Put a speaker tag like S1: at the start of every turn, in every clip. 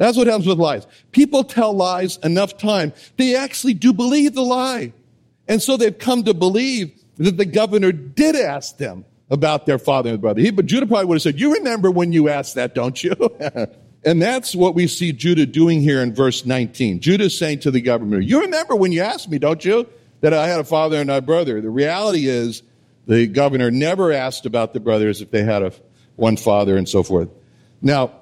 S1: That's what happens with lies. People tell lies enough time, they actually do believe the lie. And so they've come to believe that the governor did ask them about their father and brother. He, but Judah probably would have said, you remember when you asked that, don't you? and that's what we see Judah doing here in verse 19. Judah saying to the governor, you remember when you asked me, don't you, that I had a father and a brother? The reality is the governor never asked about the brothers if they had a, one father and so forth. Now,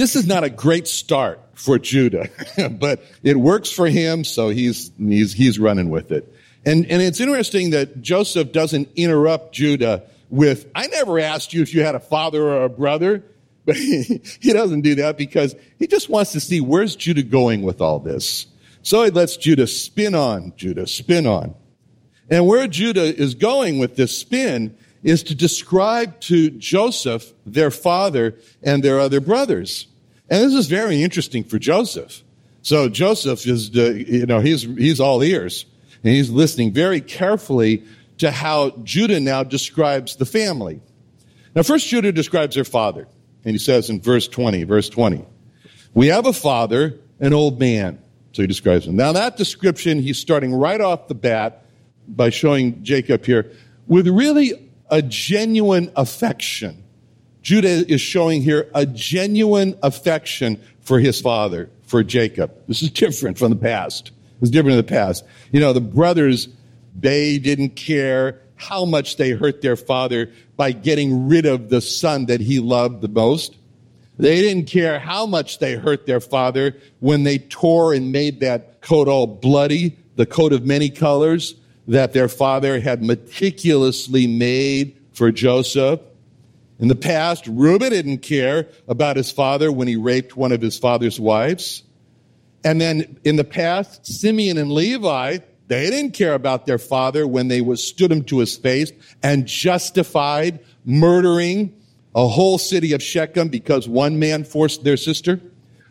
S1: this is not a great start for Judah, but it works for him, so he's, he's, he's running with it. And, and it's interesting that Joseph doesn't interrupt Judah with, I never asked you if you had a father or a brother. But he, he doesn't do that because he just wants to see where's Judah going with all this. So he lets Judah spin on, Judah, spin on. And where Judah is going with this spin is to describe to Joseph their father and their other brothers. And this is very interesting for Joseph. So Joseph is, uh, you know, he's, he's all ears. And he's listening very carefully to how Judah now describes the family. Now, first Judah describes their father. And he says in verse 20, verse 20, we have a father, an old man. So he describes him. Now that description, he's starting right off the bat by showing Jacob here with really a genuine affection Judah is showing here a genuine affection for his father, for Jacob. This is different from the past. It's different in the past. You know, the brothers, they didn't care how much they hurt their father by getting rid of the son that he loved the most. They didn't care how much they hurt their father when they tore and made that coat all bloody, the coat of many colors that their father had meticulously made for Joseph. In the past, Reuben didn't care about his father when he raped one of his father's wives. And then in the past, Simeon and Levi, they didn't care about their father when they stood him to his face and justified murdering a whole city of Shechem because one man forced their sister.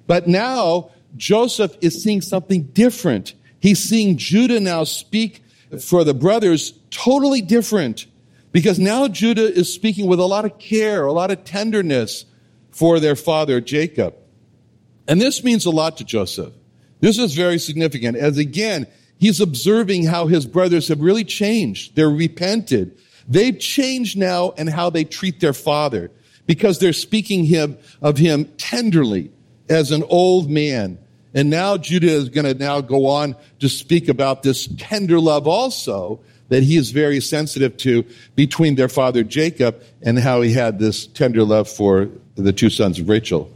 S1: But now Joseph is seeing something different. He's seeing Judah now speak for the brothers totally different. Because now Judah is speaking with a lot of care, a lot of tenderness for their father Jacob. And this means a lot to Joseph. This is very significant as again, he's observing how his brothers have really changed. They're repented. They've changed now and how they treat their father because they're speaking him of him tenderly as an old man. And now Judah is going to now go on to speak about this tender love also that he is very sensitive to between their father Jacob and how he had this tender love for the two sons of Rachel.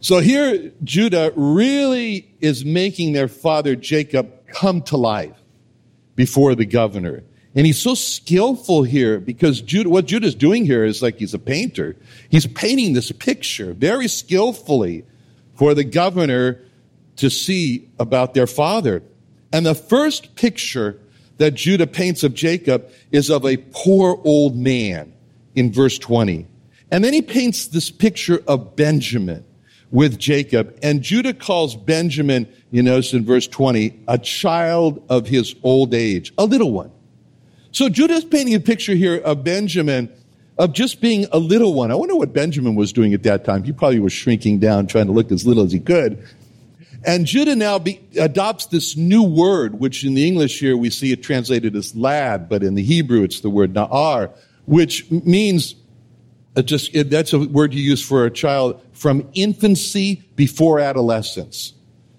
S1: So here, Judah really is making their father Jacob come to life before the governor. And he's so skillful here because Judah, what Judah's doing here is like he's a painter. He's painting this picture very skillfully for the governor to see about their father. And the first picture that Judah paints of Jacob is of a poor old man in verse 20. And then he paints this picture of Benjamin with Jacob. And Judah calls Benjamin, you notice in verse 20, a child of his old age, a little one. So Judah's painting a picture here of Benjamin of just being a little one. I wonder what Benjamin was doing at that time. He probably was shrinking down, trying to look as little as he could. And Judah now be, adopts this new word, which in the English here we see it translated as lad, but in the Hebrew it's the word na'ar, which means uh, just it, that's a word you use for a child from infancy before adolescence.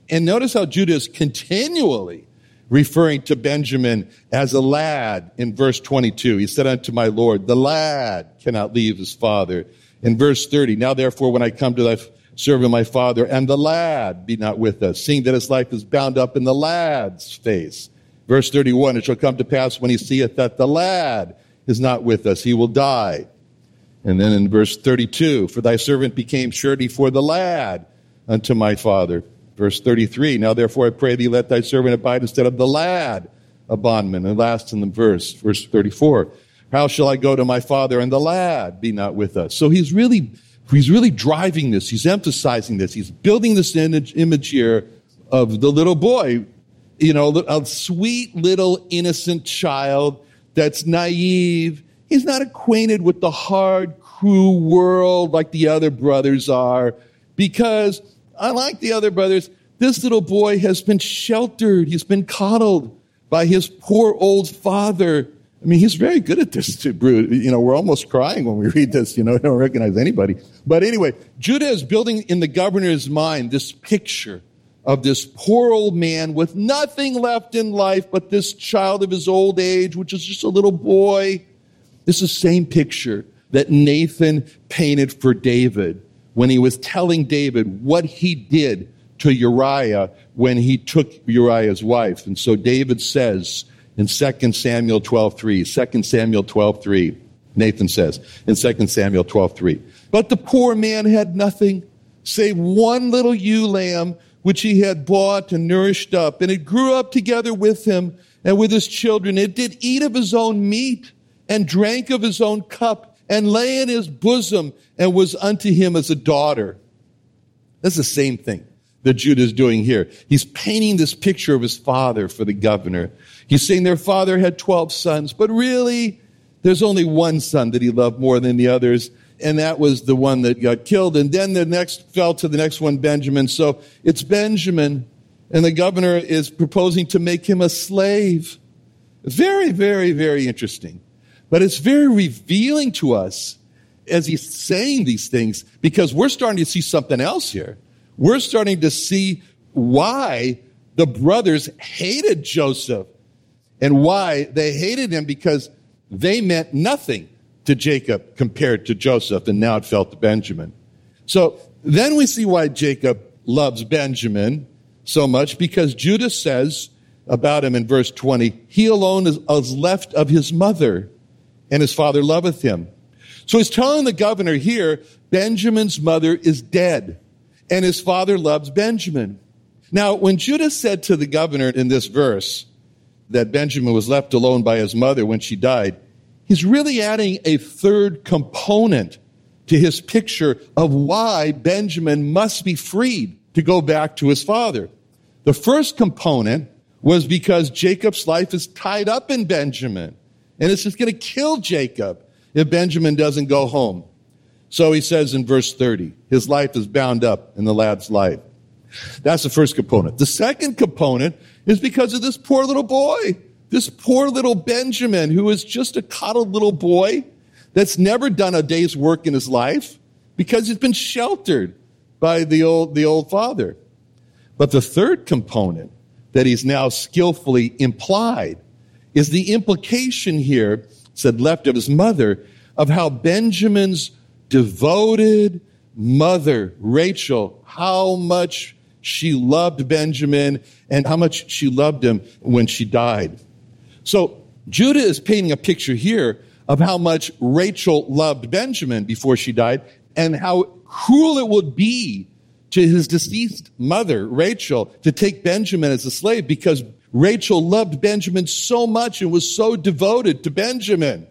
S1: And notice how Judah is continually referring to Benjamin as a lad in verse 22. He said unto my Lord, the lad cannot leave his father. In verse 30, now therefore when I come to thy servant my father, and the lad be not with us, seeing that his life is bound up in the lad's face. Verse 31, it shall come to pass when he seeth that the lad is not with us, he will die. And then in verse 32, for thy servant became surety for the lad unto my father. Verse 33, now therefore I pray thee, let thy servant abide instead of the lad, a bondman. And last in the verse, verse 34, how shall I go to my father and the lad be not with us? So he's really, he's really driving this. He's emphasizing this. He's building this image, here of the little boy, you know, a sweet little innocent child that's naive. He's not acquainted with the hard, cruel world like the other brothers are because unlike the other brothers, this little boy has been sheltered. He's been coddled by his poor old father. I mean, he's very good at this, too, You know, we're almost crying when we read this. You know, I don't recognize anybody. But anyway, Judah is building in the governor's mind this picture of this poor old man with nothing left in life but this child of his old age, which is just a little boy. This is the same picture that Nathan painted for David when he was telling David what he did to Uriah when he took Uriah's wife. And so David says in 2 Samuel 12:3, 2 Samuel 12:3, Nathan says in 2 Samuel 12:3, but the poor man had nothing save one little ewe lamb which he had bought and nourished up, and it grew up together with him and with his children. It did eat of his own meat and drank of his own cup and lay in his bosom and was unto him as a daughter. That's the same thing that Judah is doing here. He's painting this picture of his father for the governor. He's saying their father had 12 sons, but really, there's only one son that he loved more than the others, and that was the one that got killed. And then the next fell to the next one, Benjamin. So it's Benjamin, and the governor is proposing to make him a slave. Very, very, very interesting. But it's very revealing to us as he's saying these things because we're starting to see something else here. We're starting to see why the brothers hated Joseph and why they hated him because they meant nothing to Jacob compared to Joseph, and now it fell to Benjamin. So then we see why Jacob loves Benjamin so much because Judah says about him in verse 20, he alone is, is left of his mother and his father loveth him. So he's telling the governor here, Benjamin's mother is dead, and his father loves Benjamin. Now, when Judah said to the governor in this verse that Benjamin was left alone by his mother when she died, he's really adding a third component to his picture of why Benjamin must be freed to go back to his father. The first component was because Jacob's life is tied up in Benjamin. And it's just going to kill Jacob if Benjamin doesn't go home. So he says in verse 30, his life is bound up in the lad's life. That's the first component. The second component is because of this poor little boy, this poor little Benjamin who is just a coddled little boy that's never done a day's work in his life because he's been sheltered by the old, the old father. But the third component that he's now skillfully implied is the implication here, said left of his mother, of how Benjamin's devoted mother, Rachel, how much she loved Benjamin and how much she loved him when she died. So Judah is painting a picture here of how much Rachel loved Benjamin before she died and how cruel it would be to his deceased mother, Rachel, to take Benjamin as a slave because Rachel loved Benjamin so much and was so devoted to Benjamin.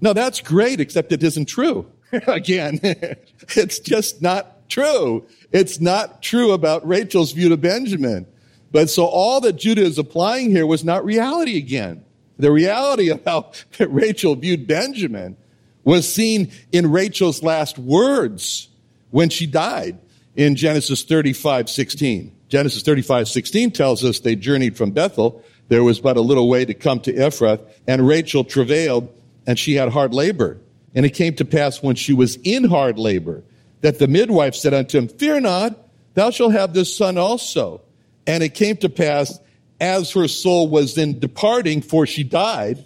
S1: Now that's great, except it isn't true. Again, it's just not true. It's not true about Rachel's view to Benjamin. But so all that Judah is applying here was not reality again. The reality of how Rachel viewed Benjamin was seen in Rachel's last words when she died in Genesis 35, 16. Genesis 35, 16 tells us they journeyed from Bethel. There was but a little way to come to Ephrath, and Rachel travailed, and she had hard labor. And it came to pass when she was in hard labor that the midwife said unto him, Fear not, thou shalt have this son also. And it came to pass, as her soul was in departing, for she died,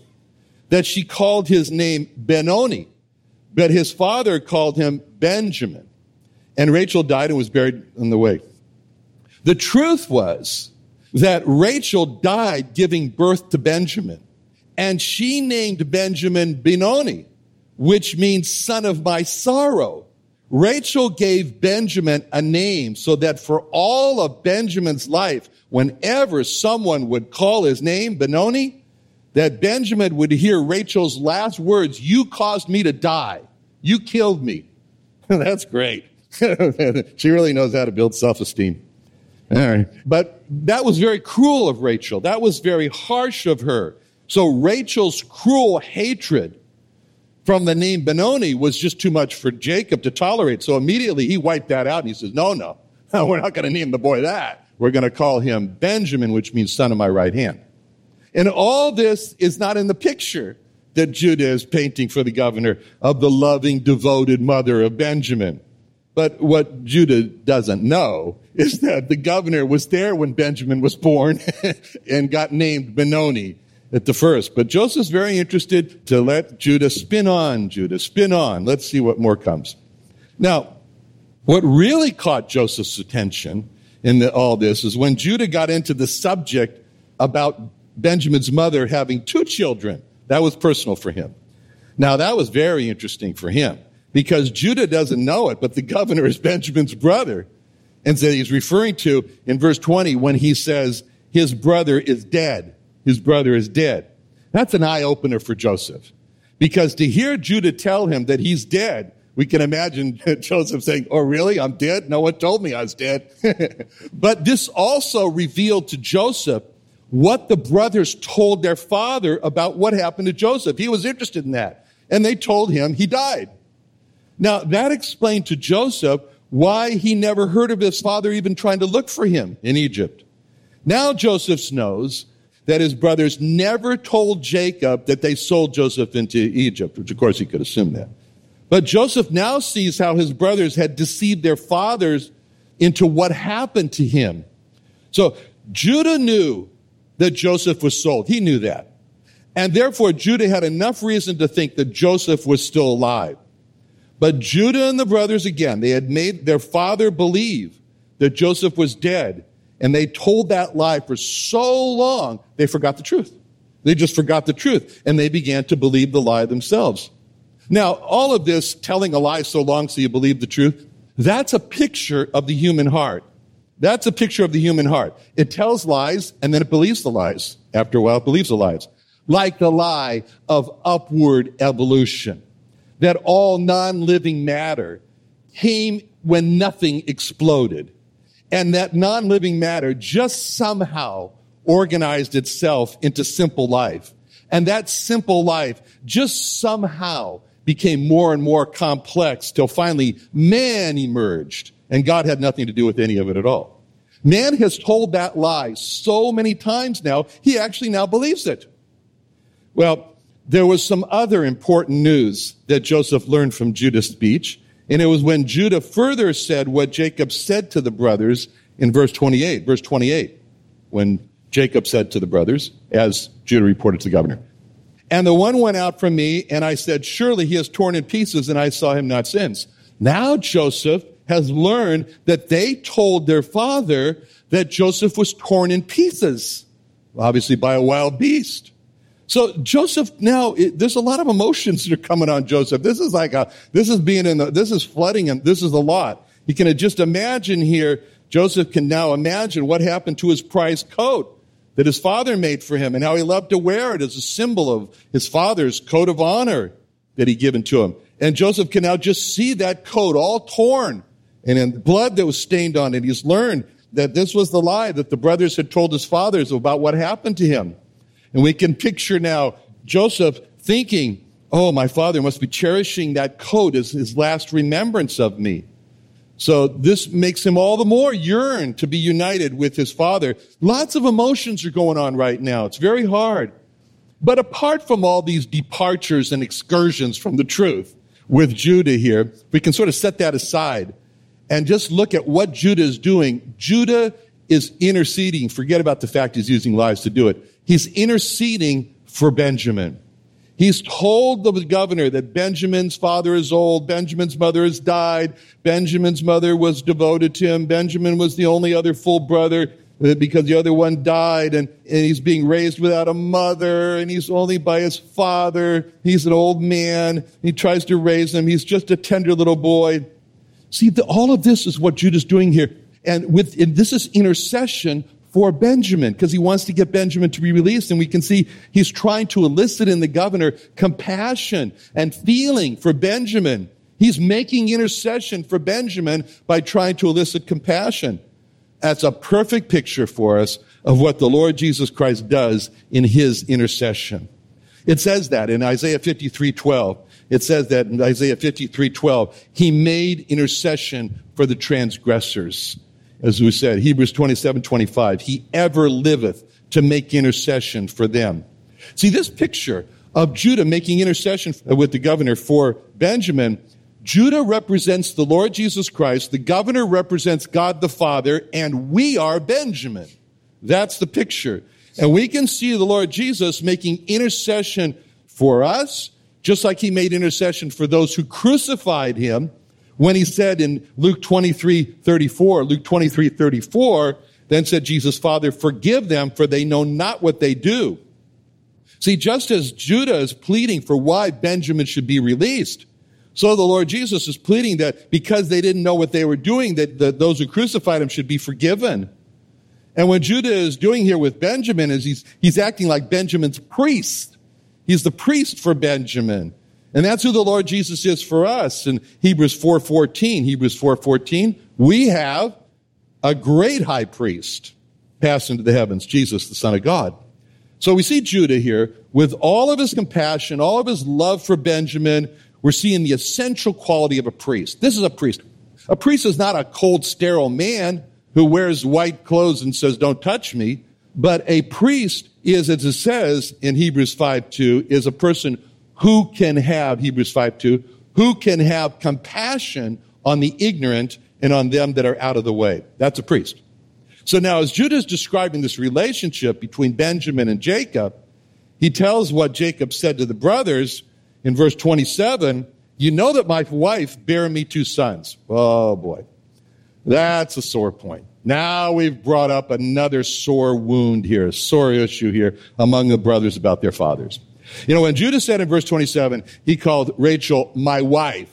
S1: that she called his name Benoni. But his father called him Benjamin. And Rachel died and was buried in the way. The truth was that Rachel died giving birth to Benjamin. And she named Benjamin Benoni, which means son of my sorrow. Rachel gave Benjamin a name so that for all of Benjamin's life, whenever someone would call his name Benoni, that Benjamin would hear Rachel's last words, you caused me to die. You killed me. That's great. she really knows how to build self-esteem. All right. But that was very cruel of Rachel. That was very harsh of her. So Rachel's cruel hatred from the name Benoni was just too much for Jacob to tolerate. So immediately he wiped that out and he says, no, no, we're not going to name the boy that. We're going to call him Benjamin, which means son of my right hand. And all this is not in the picture that Judah is painting for the governor of the loving, devoted mother of Benjamin. But what Judah doesn't know is that the governor was there when Benjamin was born and got named Benoni at the first. But Joseph's very interested to let Judah spin on, Judah, spin on. Let's see what more comes. Now, what really caught Joseph's attention in the, all this is when Judah got into the subject about Benjamin's mother having two children. That was personal for him. Now, that was very interesting for him because Judah doesn't know it, but the governor is Benjamin's brother. And so he's referring to in verse 20 when he says his brother is dead his brother is dead. That's an eye opener for Joseph. Because to hear Judah tell him that he's dead, we can imagine Joseph saying, Oh, really? I'm dead? No one told me I was dead. but this also revealed to Joseph what the brothers told their father about what happened to Joseph. He was interested in that. And they told him he died. Now, that explained to Joseph why he never heard of his father even trying to look for him in Egypt. Now Joseph knows that his brothers never told Jacob that they sold Joseph into Egypt, which of course he could assume that. But Joseph now sees how his brothers had deceived their fathers into what happened to him. So Judah knew that Joseph was sold. He knew that. And therefore, Judah had enough reason to think that Joseph was still alive. But Judah and the brothers, again, they had made their father believe that Joseph was dead and they told that lie for so long, they forgot the truth. They just forgot the truth and they began to believe the lie themselves. Now, all of this telling a lie so long so you believe the truth, that's a picture of the human heart. That's a picture of the human heart. It tells lies and then it believes the lies. After a while, it believes the lies. Like the lie of upward evolution. That all non-living matter came when nothing exploded and that non living matter just somehow organized itself into simple life. And that simple life just somehow became more and more complex till finally man emerged and God had nothing to do with any of it at all. Man has told that lie so many times now, he actually now believes it. Well, there was some other important news that Joseph learned from Judah's speech. And it was when Judah further said what Jacob said to the brothers in verse 28. Verse 28, when Jacob said to the brothers, as Judah reported to the governor, And the one went out from me, and I said, Surely he is torn in pieces, and I saw him not since. Now Joseph has learned that they told their father that Joseph was torn in pieces, obviously by a wild beast. So Joseph now, it, there's a lot of emotions that are coming on Joseph. This is like a, this is being in the, this is flooding him. This is a lot. You can just imagine here, Joseph can now imagine what happened to his prized coat that his father made for him and how he loved to wear it as a symbol of his father's coat of honor that he given to him. And Joseph can now just see that coat all torn and in blood that was stained on it. He's learned that this was the lie that the brothers had told his fathers about what happened to him. And we can picture now Joseph thinking, oh, my father must be cherishing that coat as his last remembrance of me. So this makes him all the more yearn to be united with his father. Lots of emotions are going on right now. It's very hard. But apart from all these departures and excursions from the truth with Judah here, we can sort of set that aside and just look at what Judah is doing. Judah is interceding. Forget about the fact he's using lies to do it. He's interceding for Benjamin. He's told the governor that Benjamin's father is old, Benjamin's mother has died, Benjamin's mother was devoted to him, Benjamin was the only other full brother because the other one died and, and he's being raised without a mother and he's only by his father. He's an old man. He tries to raise him. He's just a tender little boy. See, the, all of this is what Judah's doing here. And with, and this is intercession for Benjamin because he wants to get Benjamin to be released. And we can see he's trying to elicit in the governor compassion and feeling for Benjamin. He's making intercession for Benjamin by trying to elicit compassion. That's a perfect picture for us of what the Lord Jesus Christ does in his intercession. It says that in Isaiah 53 12. It says that in Isaiah 53 12, he made intercession for the transgressors as we said, Hebrews 27, 25. He ever liveth to make intercession for them. See, this picture of Judah making intercession with the governor for Benjamin, Judah represents the Lord Jesus Christ, the governor represents God the Father, and we are Benjamin. That's the picture. And we can see the Lord Jesus making intercession for us, just like he made intercession for those who crucified him when he said in Luke 23, 34, Luke 23, 34, then said Jesus, Father, forgive them for they know not what they do. See, just as Judah is pleading for why Benjamin should be released, so the Lord Jesus is pleading that because they didn't know what they were doing, that, that those who crucified him should be forgiven. And what Judah is doing here with Benjamin is he's, he's acting like Benjamin's priest. He's the priest for Benjamin. And that's who the Lord Jesus is for us. In Hebrews 4.14, Hebrews 4.14, we have a great high priest pass into the heavens, Jesus, the Son of God. So we see Judah here with all of his compassion, all of his love for Benjamin. We're seeing the essential quality of a priest. This is a priest. A priest is not a cold, sterile man who wears white clothes and says, don't touch me. But a priest is, as it says in Hebrews 5 2, is a person who can have, Hebrews 5 2, who can have compassion on the ignorant and on them that are out of the way. That's a priest. So now, as Judah is describing this relationship between Benjamin and Jacob, he tells what Jacob said to the brothers in verse 27 You know that my wife bare me two sons. Oh boy. That's a sore point. Now we've brought up another sore wound here, a sore issue here among the brothers about their fathers. You know, when Judah said in verse 27, he called Rachel my wife,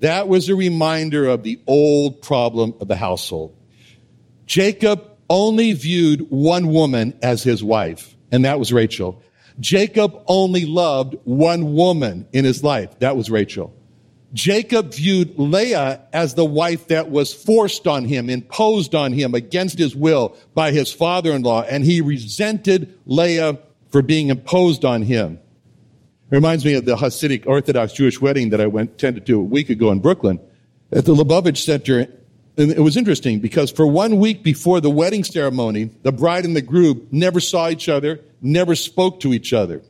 S1: that was a reminder of the old problem of the household. Jacob only viewed one woman as his wife, and that was Rachel. Jacob only loved one woman in his life. That was Rachel. Jacob viewed Leah as the wife that was forced on him, imposed on him against his will by his father-in-law, and he resented Leah for being imposed on him. It reminds me of the Hasidic Orthodox Jewish wedding that I went tended to a week ago in Brooklyn at the Lubavitch Center. And it was interesting because for one week before the wedding ceremony, the bride and the groom never saw each other, never spoke to each other.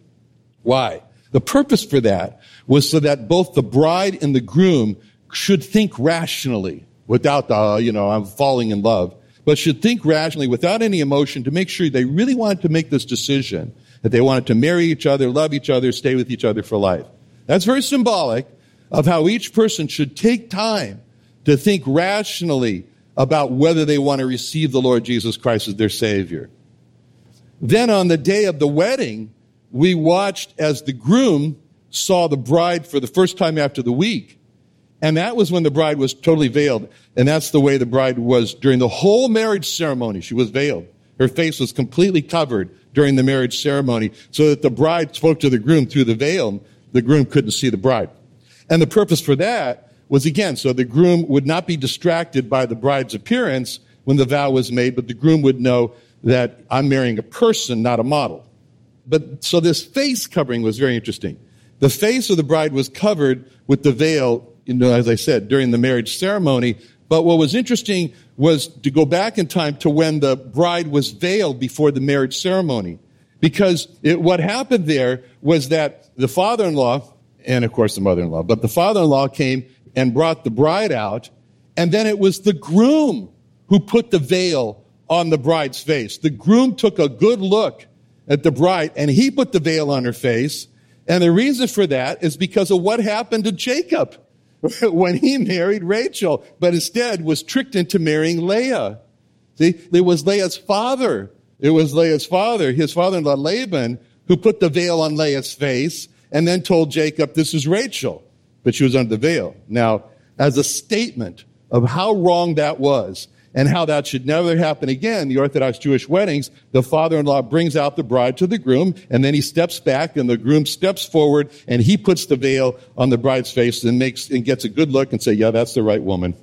S1: Why? The purpose for that was so that both the bride and the groom should think rationally without the, uh, you know, I'm falling in love, but should think rationally without any emotion to make sure they really wanted to make this decision that they wanted to marry each other, love each other, stay with each other for life. That's very symbolic of how each person should take time to think rationally about whether they want to receive the Lord Jesus Christ as their Savior. Then on the day of the wedding, we watched as the groom saw the bride for the first time after the week. And that was when the bride was totally veiled. And that's the way the bride was during the whole marriage ceremony. She was veiled. Her face was completely covered during the marriage ceremony so that the bride spoke to the groom through the veil. The groom couldn't see the bride. And the purpose for that was again, so the groom would not be distracted by the bride's appearance when the vow was made, but the groom would know that I'm marrying a person, not a model. But so this face covering was very interesting. The face of the bride was covered with the veil, you know, as I said, during the marriage ceremony, but what was interesting was to go back in time to when the bride was veiled before the marriage ceremony. Because it, what happened there was that the father-in-law, and of course the mother-in-law, but the father-in-law came and brought the bride out, and then it was the groom who put the veil on the bride's face. The groom took a good look at the bride and he put the veil on her face. And the reason for that is because of what happened to Jacob when he married Rachel, but instead was tricked into marrying Leah. See, it was Leah's father. It was Leah's father, his father-in-law Laban, who put the veil on Leah's face and then told Jacob, this is Rachel. But she was under the veil. Now, as a statement of how wrong that was, and how that should never happen again. The Orthodox Jewish weddings, the father-in-law brings out the bride to the groom, and then he steps back, and the groom steps forward, and he puts the veil on the bride's face and makes and gets a good look and say, "Yeah, that's the right woman."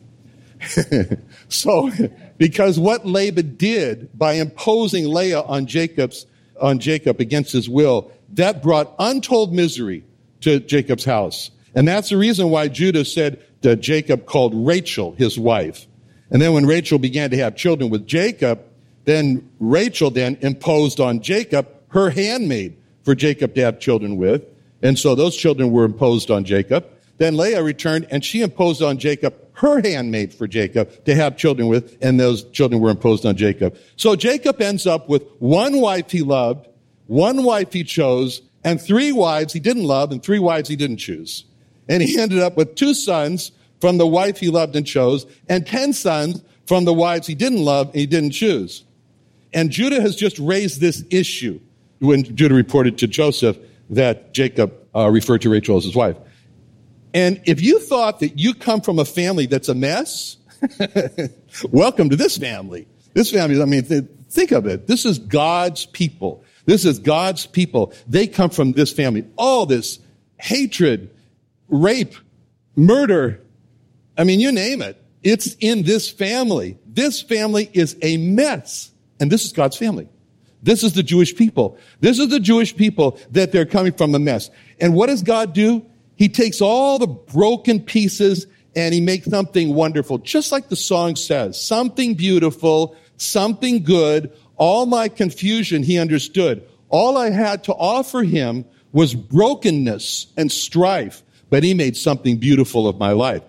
S1: so, because what Laban did by imposing Leah on Jacob's on Jacob against his will, that brought untold misery to Jacob's house. And that's the reason why Judah said that Jacob called Rachel his wife. And then when Rachel began to have children with Jacob, then Rachel then imposed on Jacob her handmaid for Jacob to have children with. And so those children were imposed on Jacob. Then Leah returned and she imposed on Jacob her handmaid for Jacob to have children with, and those children were imposed on Jacob. So Jacob ends up with one wife he loved, one wife he chose, and three wives he didn't love, and three wives he didn't choose. And he ended up with two sons from the wife he loved and chose, and 10 sons from the wives he didn't love and he didn't choose. And Judah has just raised this issue when Judah reported to Joseph that Jacob uh, referred to Rachel as his wife. And if you thought that you come from a family that's a mess, welcome to this family. This family, I mean, th- think of it. This is God's people. This is God's people. They come from this family. All this hatred, rape, murder, I mean, you name it. It's in this family. This family is a mess. And this is God's family. This is the Jewish people. This is the Jewish people that they're coming from a mess. And what does God do? He takes all the broken pieces and he makes something wonderful, just like the song says, something beautiful, something good. All my confusion he understood. All I had to offer him was brokenness and strife, but he made something beautiful of my life.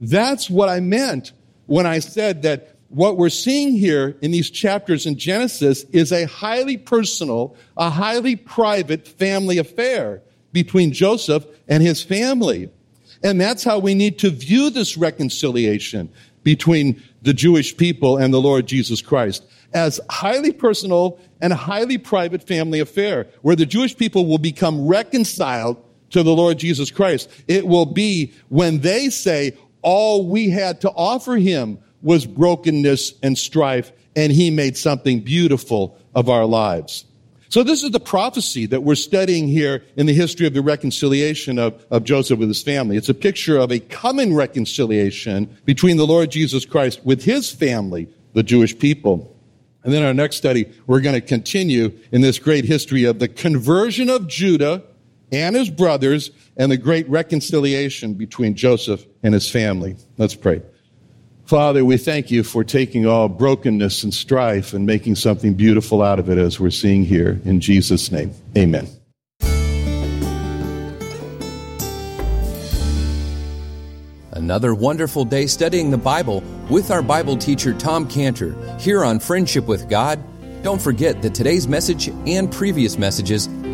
S1: That's what I meant when I said that what we're seeing here in these chapters in Genesis is a highly personal, a highly private family affair between Joseph and his family. And that's how we need to view this reconciliation between the Jewish people and the Lord Jesus Christ as highly personal and highly private family affair where the Jewish people will become reconciled to the Lord Jesus Christ. It will be when they say, all we had to offer him was brokenness and strife, and he made something beautiful of our lives. So this is the prophecy that we're studying here in the history of the reconciliation of, of Joseph with his family. It's a picture of a coming reconciliation between the Lord Jesus Christ with his family, the Jewish people. And then our next study, we're going to continue in this great history of the conversion of Judah and his brothers and the great reconciliation between Joseph and his family. Let's pray. Father, we thank you for taking all brokenness and strife and making something beautiful out of it as we're seeing here. In Jesus' name, amen.
S2: Another wonderful day studying the Bible with our Bible teacher Tom Cantor here on Friendship with God. Don't forget that today's message and previous messages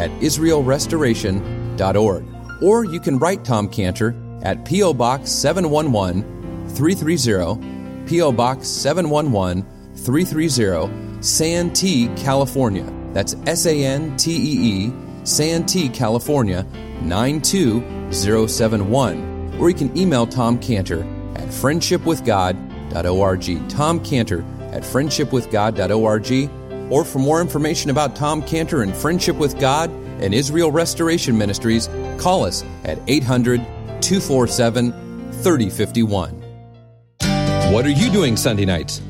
S2: at israelrestoration.org. Or you can write Tom Cantor at P.O. Box 711 330, P.O. Box 711 330, Santee, California. That's S A N T E E, Santee, California 92071. Or you can email Tom Cantor at friendshipwithgod.org. Tom Cantor at friendshipwithgod.org. Or for more information about Tom Cantor and Friendship with God, and Israel Restoration Ministries, call us at 800 247 3051. What are you doing Sunday nights?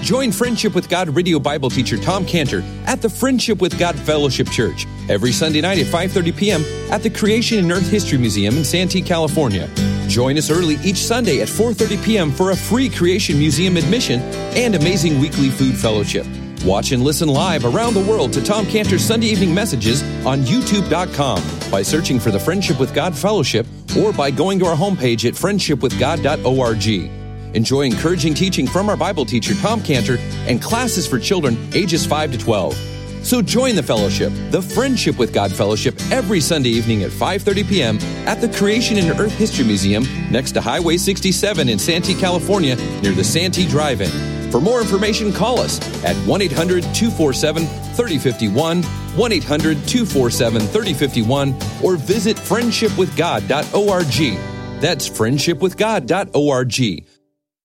S2: Join Friendship with God radio Bible teacher Tom Cantor at the Friendship with God Fellowship Church every Sunday night at 5:30 p.m. at the Creation and Earth History Museum in Santee, California. Join us early each Sunday at 4:30 p.m. for a free Creation Museum admission and amazing weekly food fellowship. Watch and listen live around the world to Tom Cantor's Sunday evening messages on youtube.com by searching for the Friendship with God Fellowship or by going to our homepage at friendshipwithgod.org. Enjoy encouraging teaching from our Bible teacher, Tom Cantor, and classes for children ages 5 to 12. So join the fellowship, the Friendship with God Fellowship, every Sunday evening at 5.30 p.m. at the Creation and Earth History Museum next to Highway 67 in Santee, California, near the Santee Drive-In. For more information, call us at 1-800-247-3051, 1-800-247-3051, or visit friendshipwithgod.org. That's friendshipwithgod.org.